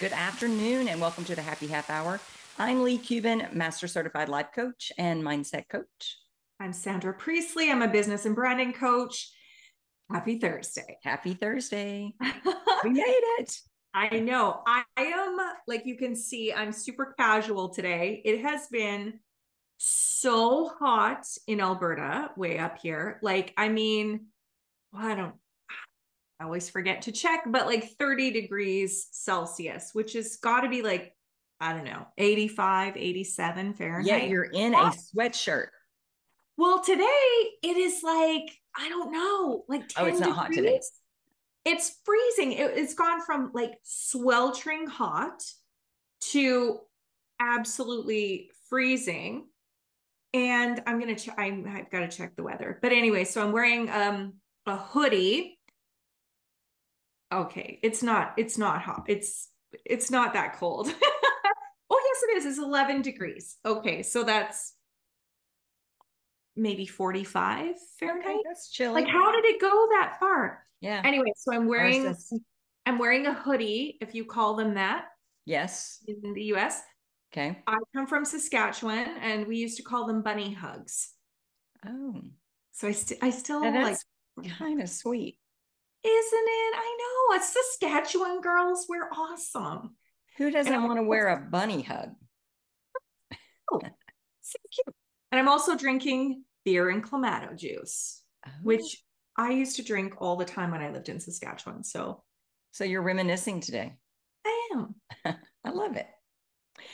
Good afternoon and welcome to the Happy Half Hour. I'm Leigh Kubin, Master Certified Life Coach and Mindset Coach. I'm Sandra Priestley. I'm a business and branding coach. Happy Thursday. Happy Thursday. we made it. I know. I, I am, like you can see, I'm super casual today. It has been so hot in Alberta, way up here. Like, I mean, well, I don't, I always forget to check, but like 30 degrees Celsius, which has got to be like, I don't know, 85, 87 Fahrenheit. Yeah, you're in a sweatshirt. Well, today it is like, I don't know, like 10 Oh, it's not degrees. hot today. It's freezing. It, it's gone from like sweltering hot to absolutely freezing. And I'm gonna check. I've got to check the weather. But anyway, so I'm wearing um a hoodie. Okay, it's not. It's not hot. It's it's not that cold. oh yes, it is. It's 11 degrees. Okay, so that's maybe 45 Fahrenheit. Okay, that's chilly. Like, how did it go that far? yeah. Anyway, so I'm wearing I'm wearing a hoodie, if you call them that yes. in the US. Okay. I come from Saskatchewan and we used to call them bunny hugs. Oh, So I still I still like kind of sweet. Isn't it? I know. It's Saskatchewan girls. We're awesome. Who doesn't I'm want to wear a bunny hug? Oh, so cute. And I'm also drinking beer and clamato juice, Oh, which I used to drink all the time when I lived in Saskatchewan. So so you're reminiscing today. I am. I love it.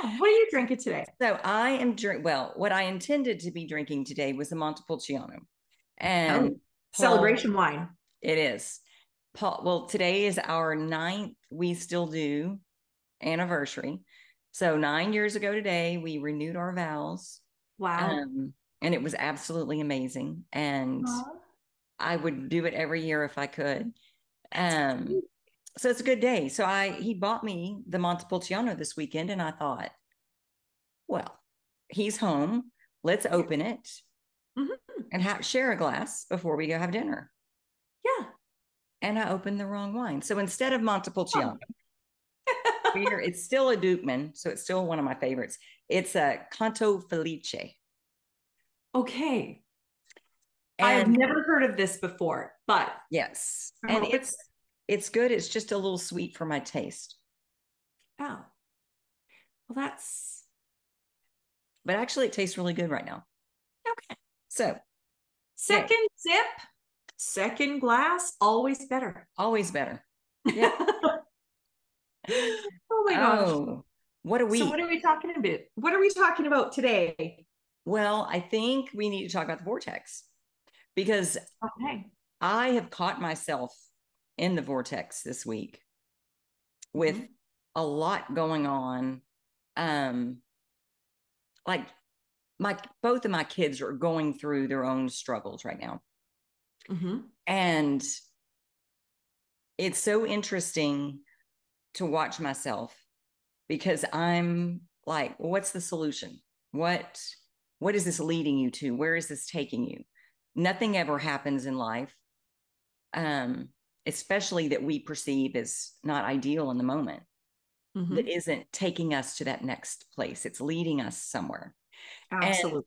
Yeah. What are you drinking today? So I am drink. Well, what I intended to be drinking today was a Montepulciano, and Oh, Celebration wine. It is. Paul, well, today is our ninth We Still Do anniversary. So nine years ago today, we renewed our vows. Wow. Um, and it was absolutely amazing. And Aw. I would do it every year if I could. Um, so it's a good day. So I he bought me the Montepulciano this weekend, and I thought, well, he's home. Let's open it Mhm. and have share a glass before we go have dinner Yeah. And I opened the wrong wine. So instead of Montepulciano, beer, it's still a Dukeman, so it's still one of my favorites. It's a Canto Felice. Okay. I've never heard of this before, but yes, I and it's it's good. It's just a little sweet for my taste, oh. Well, that's but actually, it tastes really good right now. okay. So Second sip, second glass, always better. always better. Yeah. oh my gosh. Oh, what are we So what are we talking about? What are we talking about today? well, I think we need to talk about the vortex because Okay. I have caught myself in the vortex this week with Mhm. a lot going on. Um, like my both of my kids are going through their own struggles right now. Mhm. And it's so interesting to watch myself because I'm like, what's the solution? What what is this leading you to? Where is this taking you? Nothing ever happens in life. Um, especially that we perceive as not ideal in the moment, Mhm. that isn't taking us to that next place. It's leading us somewhere. Absolutely.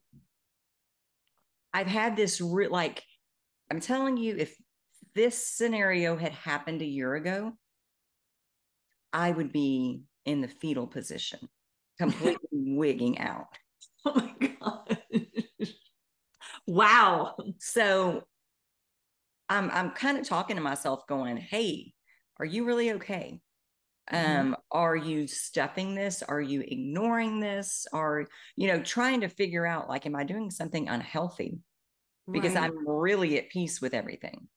I've had this re- like I'm telling you, if this scenario had happened a year ago, I would be in the fetal position, completely wigging out. Oh my god. wow. So I'm I'm kind of talking to myself, going, "Hey, are you really okay? Mhm. Um, are you stuffing this? Are you ignoring this? Are you know trying to figure out like, am I doing something unhealthy? Because Right. I'm really at peace with everything.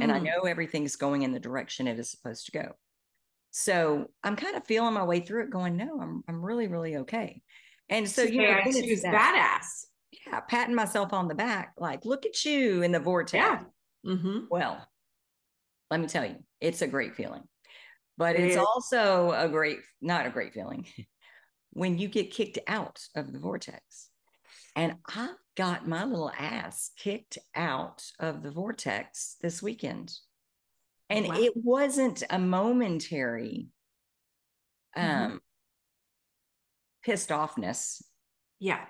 and I Mhm. know everything's going in the direction it is supposed to go. So I'm kind of feeling my way through it, going, no, I'm I'm really, really okay. And so you know, then it's choose that- badass. yeah, patting myself on the back, like, look at you in the vortex. Yeah. Mm-hmm. Well, let me tell you, it's a great feeling. But It it's is. also a great, not a great feeling when you get kicked out of the vortex. And I got my little ass kicked out of the vortex this weekend. And Wow. it wasn't a momentary mm-hmm. um, pissed offness. Yeah.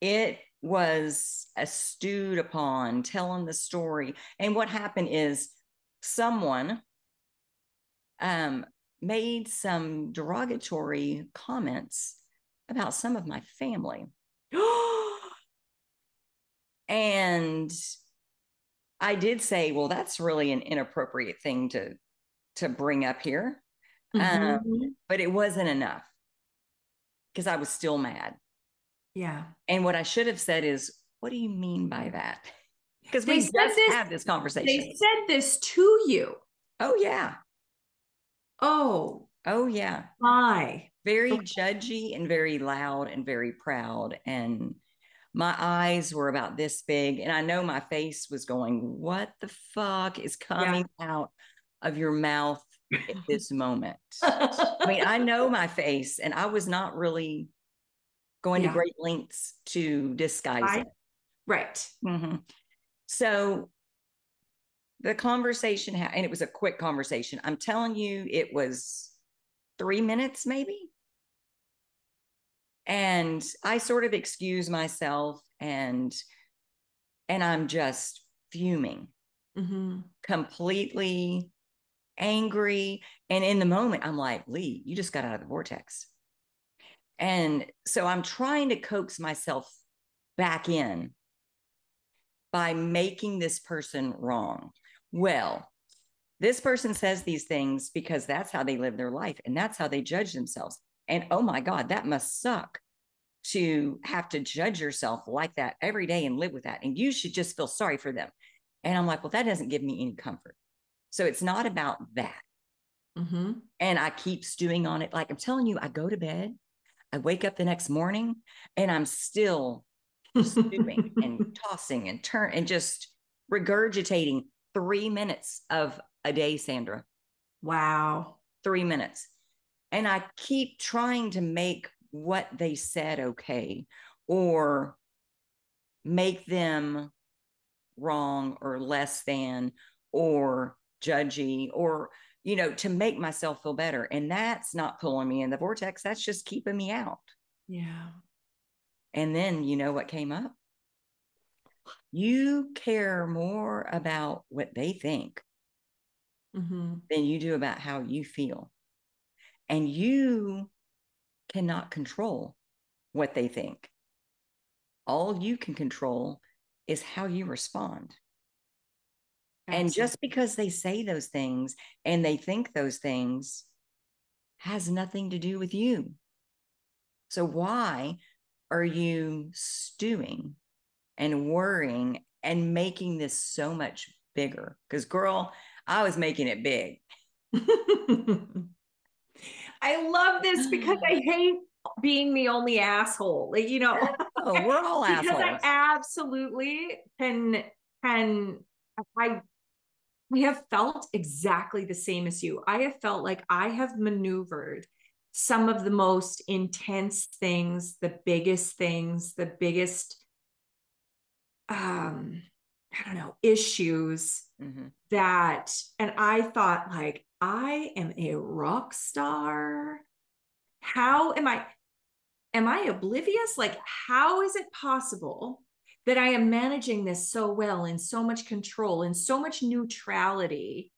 It was stewed upon telling the story. And what happened is someone um, made some derogatory comments about some of my family. and I did say, well, that's really an inappropriate thing to to bring up here. Mm-hmm. Um, but it wasn't enough because I was still mad. Yeah. And what I should have said is, what do you mean by that? Because we just this, had this conversation. They said this to you. Oh, yeah. Oh. Oh, yeah. Why? Very okay. judgy and very loud and very proud. And my eyes were about this big. And I know my face was going, What the fuck is coming yeah. out of your mouth at this moment? I mean, I know my face, and I was not really going yeah. to great lengths to disguise I, it. Right. Mm-hmm. So the conversation, ha- and it was a quick conversation. I'm telling you, it was three minutes maybe. And I sort of excuse myself and and I'm just fuming, mm-hmm. completely angry. And in the moment, I'm like, Leigh, you just got out of the vortex. And so I'm trying to coax myself back in by making this person wrong. Well, this person says these things because that's how they live their life and that's how they judge themselves. And oh my God, that must suck to have to judge yourself like that every day and live with that. And you should just feel sorry for them. And I'm like, well, that doesn't give me any comfort. So it's not about that. Mm-hmm. And I keep stewing on it. Like I'm telling you, I go to bed I wake up the next morning and I'm still stewing and tossing and turn and just regurgitating three minutes of a day, Sandra. Wow. Three minutes. And I keep trying to make what they said okay or make them wrong or less than or judgy or you know, to make myself feel better. And that's not pulling me in the vortex. That's just keeping me out. Yeah. And then you know what came up? You care more about what they think mm-hmm. than you do about how you feel. And you cannot control what they think. All you can control is how you respond. Absolutely. And just because they say those things and they think those things has nothing to do with you. So, why are you stewing and worrying and making this so much bigger? Because, girl, I was making it big. I love this because I hate being the only asshole. Like, you know, oh, we're all assholes. Because I absolutely can can I we have felt exactly the same as you. I have felt like I have maneuvered some of the most intense things, the biggest things, the biggest um I don't know, issues mm-hmm. that and I thought like I am a rock star. How am I am I oblivious? Like how is it possible that I am managing this so well in so much control and so much neutrality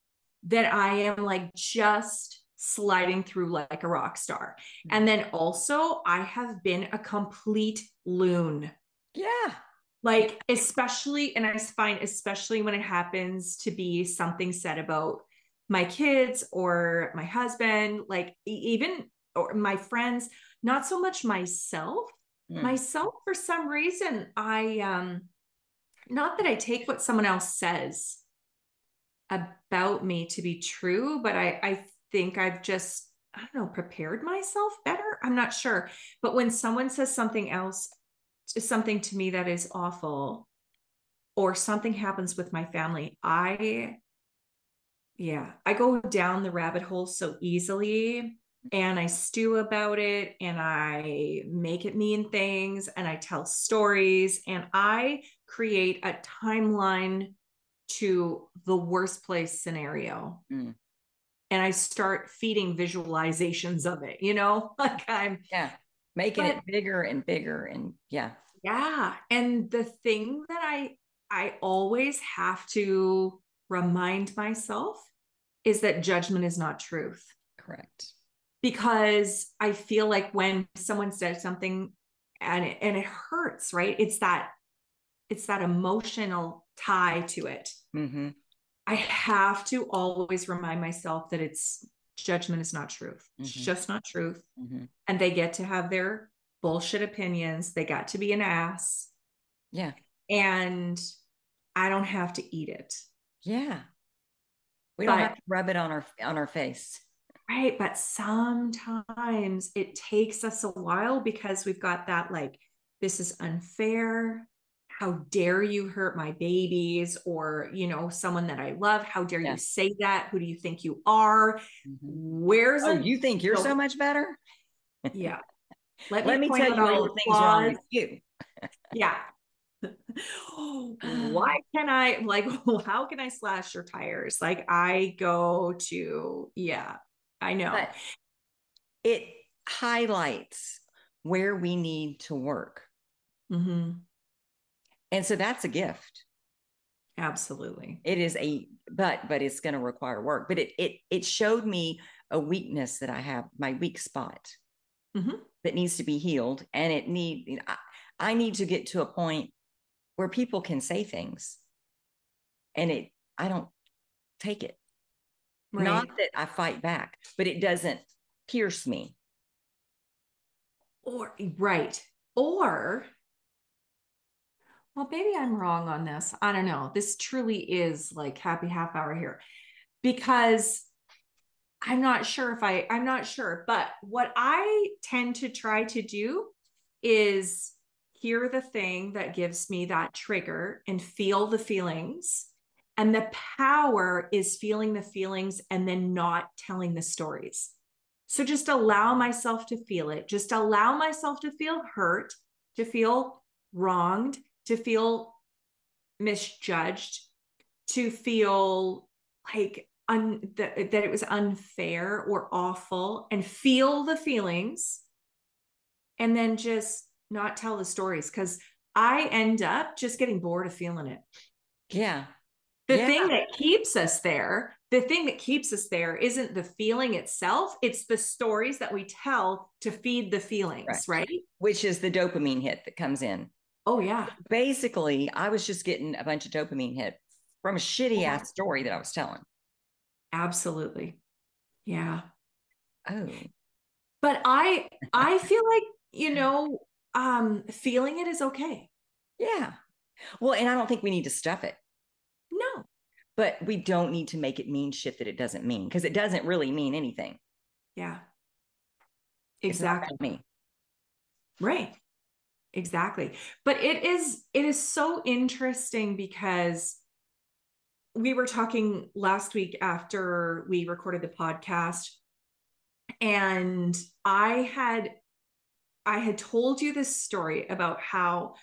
that I am like just sliding through like a rock star. Mm-hmm. And then also, I have been a complete loon. Yeah. Like, especially, and I find, especially when it happens to be something said about my kids or my husband, like even or my friends, not so much myself, mm. myself for some reason i um not that i take what someone else says about me to be true but i i think i've just i don't know prepared myself better. I'm not sure. But when someone says something else something to me that is awful or something happens with my family i yeah i go down the rabbit hole so easily and I stew about it and I make it mean things and I tell stories and I create a timeline to the worst place scenario. Mm. and I start feeding visualizations of it, you know, like I'm yeah, making but, it bigger and bigger and yeah. Yeah. And the thing that I I always have to remind myself is that judgment is not truth. Correct. Because I feel like when someone says something and it, and it hurts, right? It's that it's that emotional tie to it. Mm-hmm. I have to always remind myself that it's judgment is not truth. Mm-hmm. It's just not truth. Mm-hmm. And they get to have their bullshit opinions. They got to be an ass. Yeah. And I don't have to eat it. Yeah. We don't have to rub it on our on our face. Right. But sometimes it takes us a while because we've got that like, this is unfair. How dare you hurt my babies? Or you know someone that i love how dare you say that? Who do you think you are? Mm-hmm. where's oh, you think you're so, so much better? Yeah. Let, let me, me tell you all the things wrong with you. Yeah why can i like how can i slash your tires like i go to yeah i know but it highlights where we need to work mm-hmm. And so that's a gift. Absolutely. It is a but but it's going to require work. But it it it showed me a weakness that I have, my weak spot mm-hmm. that needs to be healed. And it need I, I need to get to a point where people can say things and it I don't take it. Right. Not that I fight back, but it doesn't pierce me. Or right. Or well, maybe I'm wrong on this. I don't know. This truly is like happy half hour here because I'm not sure if I, I'm not sure. But what I tend to try to do is hear the thing that gives me that trigger and feel the feelings. And the power is feeling the feelings and then not telling the stories. So just allow myself to feel it. Just allow myself to feel hurt, to feel wronged, to feel misjudged, to feel like un, that, that it was unfair or awful, and feel the feelings, and then just not tell the stories because I end up just getting bored of feeling it. Yeah. The yeah. thing that keeps us there, the thing that keeps us there isn't the feeling itself, it's the stories that we tell to feed the feelings, right? right? Which is the dopamine hit that comes in. Oh yeah. Basically, I was just getting a bunch of dopamine hit from a shitty ass story that I was telling. Absolutely. Yeah. Oh. But I I feel like, you know, um feeling it is okay. Yeah. Well, and I don't think we need to stuff it. No. But we don't need to make it mean shit that it doesn't mean because it doesn't really mean anything. Yeah. Exactly. me. Right exactly but it is it is so interesting because we were talking last week after we recorded the podcast and i had i had told you this story about how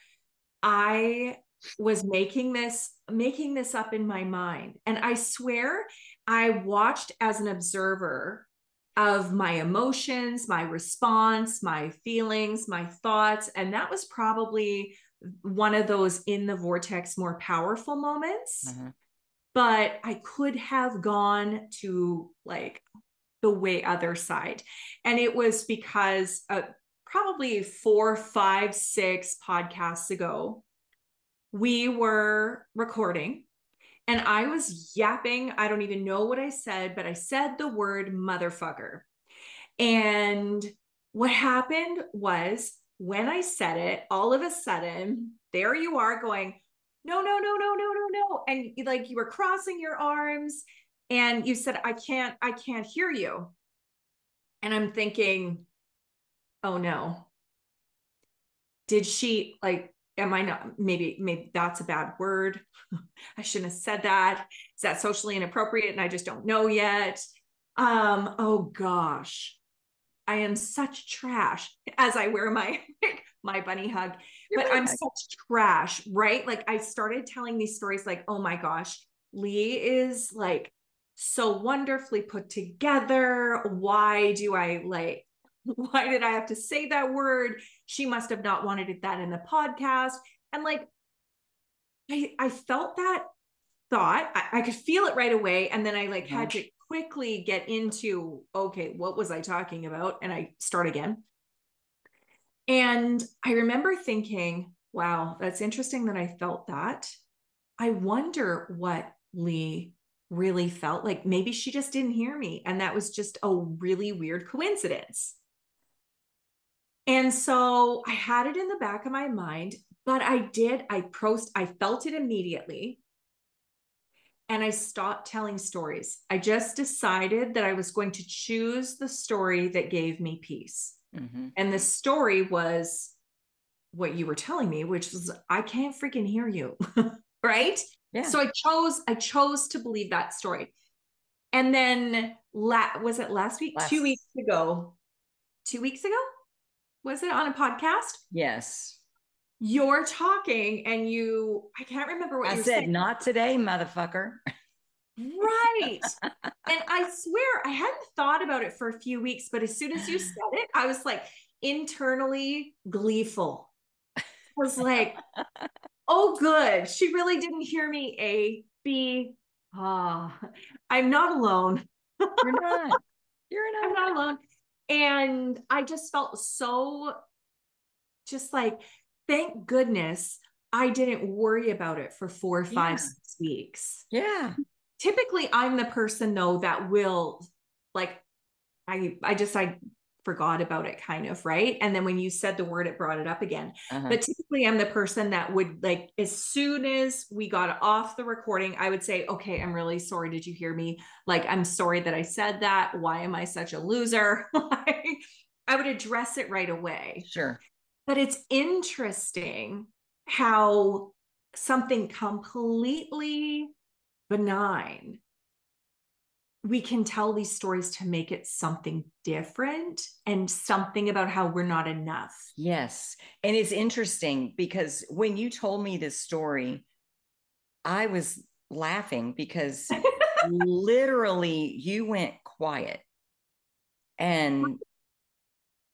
i was making this making this up in my mind and i swear i watched as an observer of my emotions, my response, my feelings, my thoughts. And that was probably one of those in the vortex more powerful moments. Mm-hmm. But I could have gone to like the way other side. And it was because uh, probably four, five, six podcasts ago, we were recording and I was yapping. I don't even know what I said, but I said the word motherfucker. And what happened was when I said it, all of a sudden, there you are going, no, no, no, no, no, no, no. And like you were crossing your arms and you said, I can't, I can't hear you. And I'm thinking, oh no. Did she like am I not maybe maybe that's a bad word. I shouldn't have said that. Is that socially inappropriate and I just don't know yet? Um oh gosh. I am such trash as I wear my my bunny hug. You're but I'm such trash, right? Like I started telling these stories like, "Oh my gosh, Leigh is like so wonderfully put together. Why do I like, why did I have to say that word? She must have not wanted it that in the podcast. And like, I, I felt that thought. I, I could feel it right away. And then I like had to quickly get into, okay, what was I talking about? And I start again. And I remember thinking, wow, that's interesting that I felt that. I wonder what Leigh really felt like. Maybe she just didn't hear me. And that was just a really weird coincidence. And so I had it in the back of my mind, but I did, I prost, I felt it immediately. And I stopped telling stories. I just decided that I was going to choose the story that gave me peace. Mm-hmm. And the story was what you were telling me, which was, I can't freaking hear you. right. Yeah. So I chose, I chose to believe that story. And then la- was it last week? Last. Two weeks ago. Two weeks ago? Was it on a podcast? Yes. You're talking and you I can't remember what I you said, saying. not today, motherfucker. Right. and I swear I hadn't thought about it for a few weeks, but as soon as you said it, I was like internally gleeful. I was like, oh, good. She really didn't hear me. A, B, ah, I'm not alone. You're not. You're not. I'm not alone. And I just felt so just like, thank goodness I didn't worry about it for four, five, yeah. six weeks. Yeah typically I'm the person though that will like I I just I forgot about it kind of right? And then when you said the word it brought it up again. Uh-huh. but typically i'm the person that would like as soon as we got off the recording i would say okay i'm really sorry. Did you hear me? Like i'm sorry that i said that. Why am i such a loser? Like i would address it right away. Sure. But it's interesting how something completely benign we can tell these stories to make it something different and something about how we're not enough. Yes. And it's interesting because when you told me this story, I was laughing because literally you went quiet. And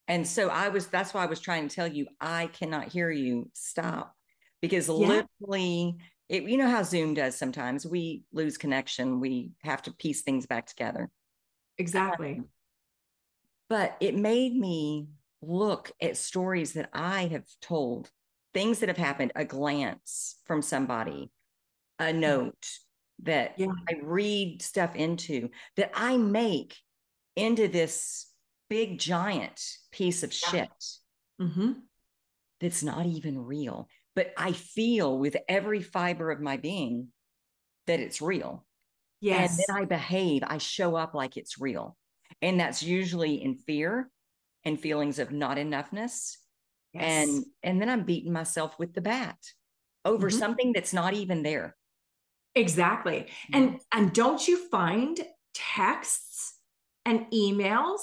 and so I was that's why I was trying to tell you I cannot hear you. Stop. Because yeah. literally it, you know how Zoom does sometimes. We lose connection. We have to piece things back together. Exactly. Um, but it made me look at stories that I have told, things that have happened, a glance from somebody, a note that yeah. I read stuff into that I make into this big giant piece of yeah. shit mm-hmm. That's not even real but I feel with every fiber of my being that it's real. Yes. And then I behave, I show up like it's real. And that's usually in fear and feelings of not enoughness. Yes. And and then I'm beating myself with the bat over mm-hmm. something that's not even there. Exactly. And and don't you find texts and emails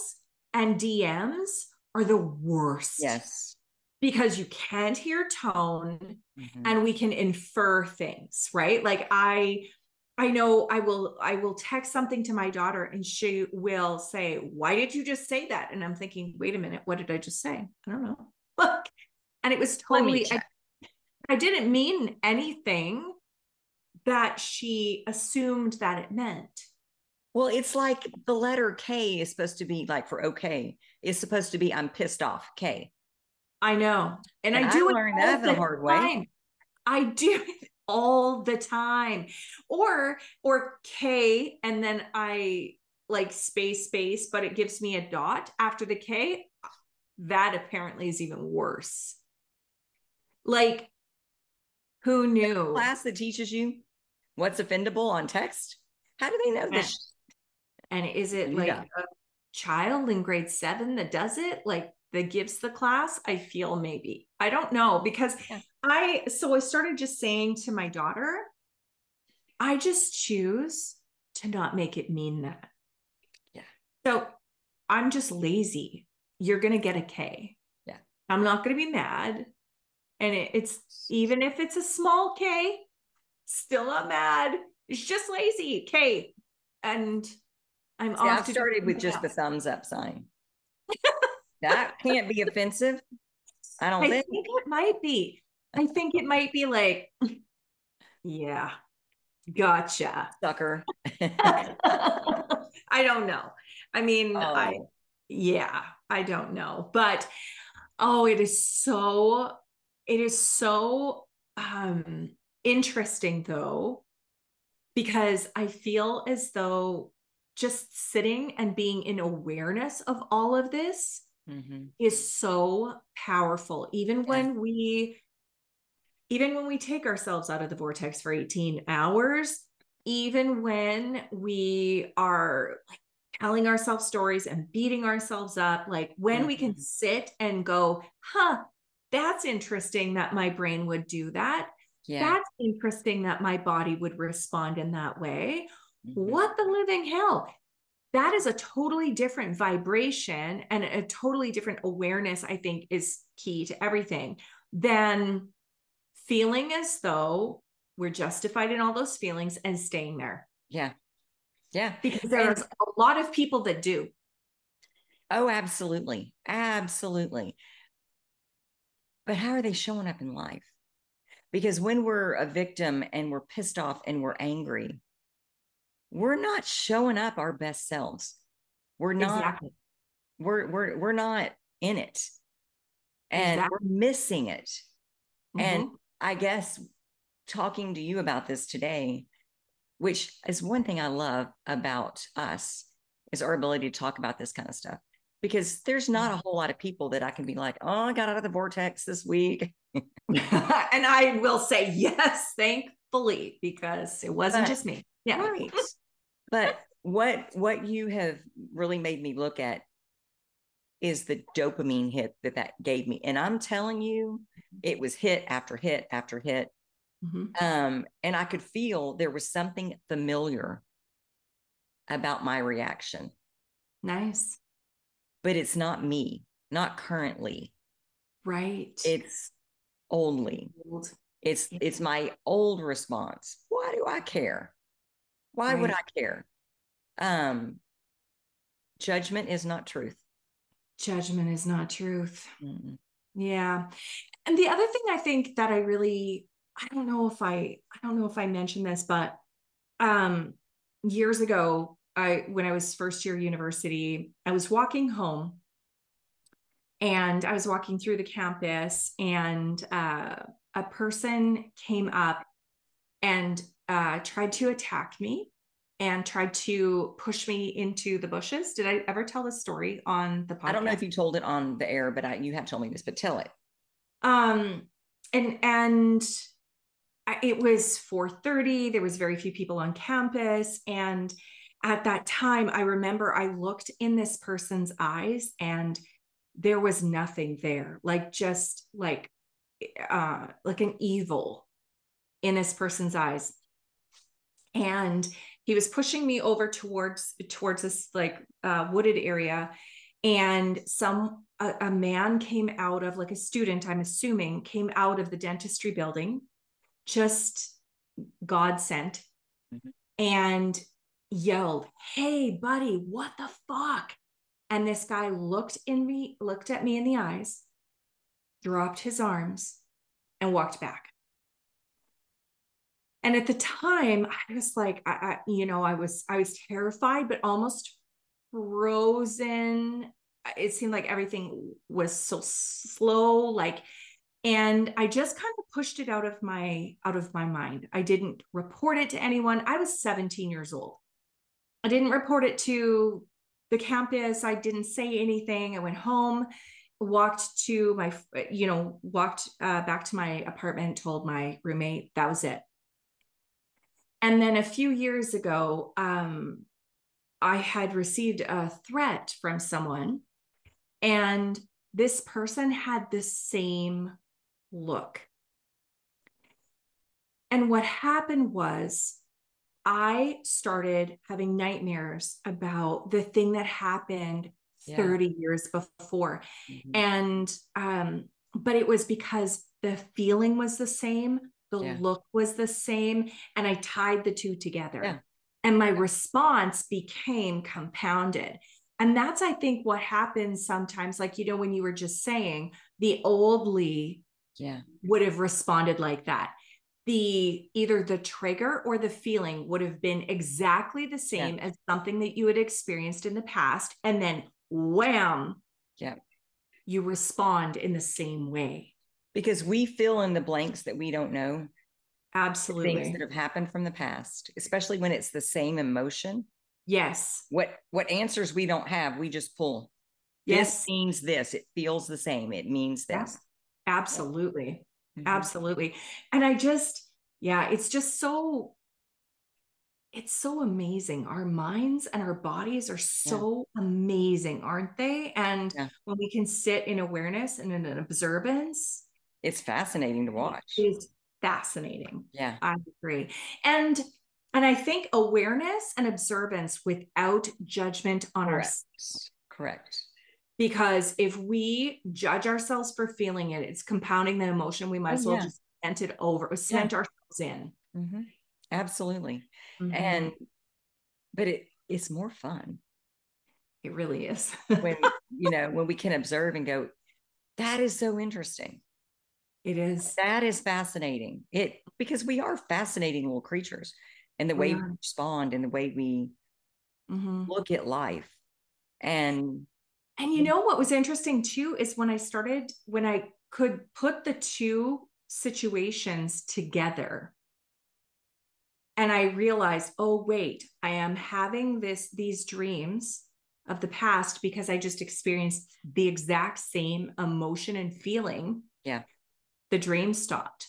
and DMs are the worst. Yes because you can't hear tone mm-hmm. and we can infer things right? Like i i know i will i will text something to my daughter and she will say why did you just say that? And i'm thinking wait a minute what did i just say? I don't know. Look and it was totally I, I didn't mean anything that she assumed that it meant. Well, it's like the letter K is supposed to be like for okay, is supposed to be I'm pissed off, K. I know. And, and I do I learn that the, the hard time. way. I do it all the time. Or or K and then I like space space, but it gives me a dot after the K. That apparently is even worse. Like who knew? Class that teaches you what's offendable on text? How do they know this? And is it like yeah. a child in grade seven that does it? Like that gives the class i feel maybe. I don't know because yeah. i so i started just saying to my daughter i just choose to not make it mean that. Yeah. So i'm just lazy. You're gonna get a k. Yeah. I'm not gonna be mad. And it, it's even if it's a small k still not mad. It's just lazy. K. And I'm See, I've started with just else. the thumbs up sign. That can't be offensive. I don't I think. think it might be. I think it might be like, yeah, gotcha. Sucker. I don't know. I mean, oh. I, yeah, I don't know. But oh, it is so, it is so um interesting though, because I feel as though just sitting and being in awareness of all of this mm-hmm. is so powerful. Even yeah. when we even when we take ourselves out of the vortex for 18 hours, even when we are like telling ourselves stories and beating ourselves up, like when mm-hmm. we can mm-hmm. sit and go, huh, that's interesting that my brain would do that. Yeah. That's interesting that my body would respond in that way. Mm-hmm. What the living hell? That is a totally different vibration and a totally different awareness, I think, is key to everything than feeling as though we're justified in all those feelings and staying there. Yeah. Yeah. Because there's and, a lot of people that do. Oh, absolutely. Absolutely. But how are they showing up in life? Because when we're a victim and we're pissed off and we're angry, we're not showing up our best selves. We're not exactly. we're we're we're not in it. And exactly. we're missing it. Mm-hmm. And I guess talking to you about this today, which is one thing I love about us, is our ability to talk about this kind of stuff. Because there's not a whole lot of people that I can be like, oh, I got out of the vortex this week. and I will say yes, thankfully, because it wasn't but, just me. Yeah. Right. But what what you have really made me look at is the dopamine hit that that gave me. And I'm telling you, it was hit after hit after hit. Mm-hmm. Um, and I could feel there was something familiar about my reaction. Nice. But it's not me, not currently. Right. It's only. Old. It's it's my old response. Why do I care? Why right. would I care? Um judgment is not truth judgment is not truth. Mm-hmm. Yeah. And the other thing I think that I really I don't know if I I don't know if I mentioned this, but um years ago, I when I was first year university, I was walking home and I was walking through the campus and uh, a person came up and uh, tried to attack me and tried to push me into the bushes. Did I ever tell this story on the podcast? I don't know if you told it on the air, but I, you have told me this, but tell it. Um, and, and I, it was 4.30. There was very few people on campus. And at that time, I remember I looked in this person's eyes and there was nothing there, like just like, uh, like an evil in this person's eyes. And he was pushing me over towards towards this like uh, wooded area. And some a, a, man came out of like a student i'm assuming came out of the dentistry building just god sent mm-hmm. and yelled hey buddy what the fuck? And this guy looked in me looked at me in the eyes dropped his arms and walked back and at the time i was like I, I, you know i was i was terrified but almost frozen. It seemed like everything was so slow like and i just kind of pushed it out of my out of my mind. I didn't report it to anyone. I was 17 years old. I didn't report it to the campus. I didn't say anything. I went home walked to my you know walked uh, back to my apartment told my roommate. That was it and then a few years ago, um, I had received a threat from someone, and this person had the same look. And what happened was, I started having nightmares about the thing that happened yeah. 30 years before. Mm-hmm. And, um, but it was because the feeling was the same, the yeah. look was the same and i tied the two together yeah. and my response became compounded. And that's, I think, what happens sometimes. Like, you know, when you were just saying the old Leigh yeah. would have responded like that. The either the trigger or the feeling would have been exactly the same yeah. as something that you had experienced in the past. And then wham. Yeah. You respond in the same way. Because we fill in the blanks that we don't know. Absolutely. Things that have happened from the past, especially when it's the same emotion. Yes. What what answers we don't have, we just pull. Yes. This means this. It feels the same. It means this. Absolutely. Mm-hmm. Absolutely. And I just, yeah, it's just so it's so amazing. Our minds and our bodies are so yeah. amazing, aren't they? And yeah. when we can sit in awareness and in an observance, it's fascinating to watch. It's fascinating. Yeah. I agree. And and I think awareness and observance without judgment on Correct. ourselves. Correct. Because if we judge ourselves for feeling it, it's compounding the emotion. We might oh, as well yeah. just cement it over, cement yeah. ourselves in. Mm-hmm. Absolutely. Mm-hmm. And, but it, it's more fun. It really is. when, you know, when we can observe and go, that is so interesting. It is. That is fascinating. It, because we are fascinating little creatures and the way we respond and the way we mm-hmm. look at life. And, and you know what was interesting too is when I started, when I could put the two situations together and i realized oh wait i am having this these dreams of the past because i just experienced the exact same emotion and feeling yeah the dream stopped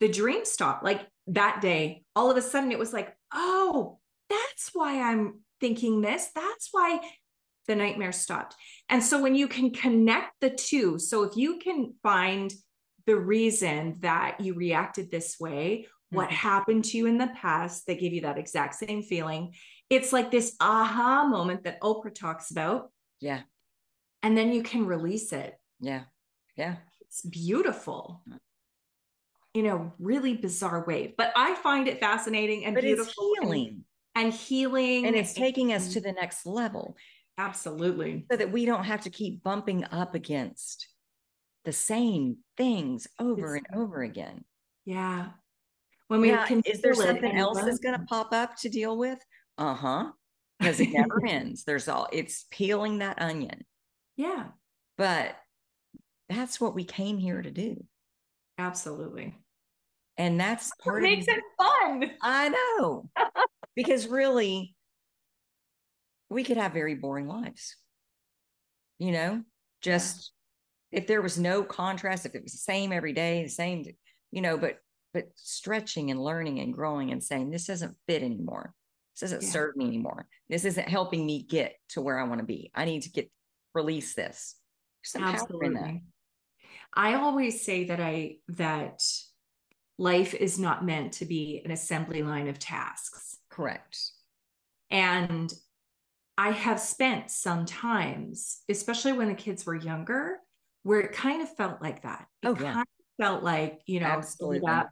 the dream stopped like that day all of a sudden it was like oh that's why i'm thinking this that's why the nightmare stopped and so when you can connect the two so if you can find the reason that you reacted this way what mm-hmm. happened to you in the past that gave you that exact same feeling. It's like this aha moment that Oprah talks about. Yeah. And then you can release it. Yeah. Yeah. It's beautiful in a really bizarre way. But I find it fascinating and but beautiful. healing. And, and healing. And it's taking us to the next level. Absolutely. So that we don't have to keep bumping up against the same things over it's, and over again. Yeah when we yeah, can is there something else that's going to pop up to deal with uh-huh because it never ends there's all it's peeling that onion yeah but that's what we came here to do. Absolutely. And that's part what makes of, it fun. I know. Because really we could have very boring lives you know? Just yeah. if there was no contrast if it was the same every day the same you know but but stretching and learning and growing and saying this doesn't fit anymore. This doesn't yeah. serve me anymore. This isn't helping me get to where i want to be. I need to get release this. Absolutely i always say that i that life is not meant to be an assembly line of tasks correct and i have spent sometimes especially when the kids were younger where it kind of felt like that it oh, yeah. kind of felt like you know Absolutely. Up,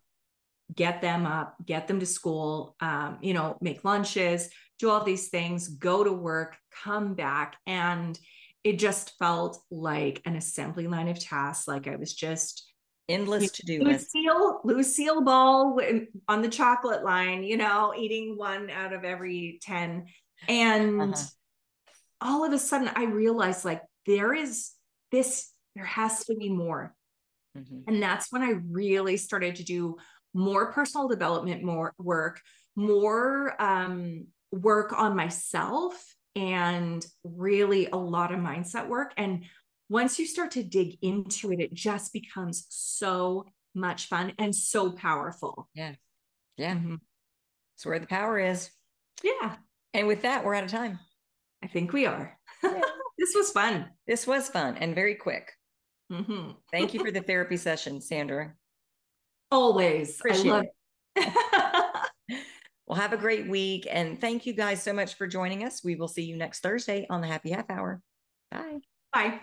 get them up, get them to school, um, you know, make lunches, do all these things, go to work, come back. And it just felt like an assembly line of tasks. Like I was just endless to do Lucille, Lucille Ball on the chocolate line, you know, eating one out of every 10. And uh-huh. all of a sudden I realized like there is this, there has to be more. Mm-hmm. And that's when I really started to do more personal development more work more um, work on myself and really a lot of mindset work. And once you start to dig into it it just becomes so much fun and so powerful. Yeah. Yeah. Mm-hmm. it's where the power is. Yeah. And with that we're out of time. I think we are. Yeah. this was fun. This was fun and very quick. Mm-hmm. thank you for the therapy session sandra. Always. Appreciate I love it. well, have a great week. And thank you guys so much for joining us. We will see you next Thursday on the Happy Half Hour. Bye. Bye.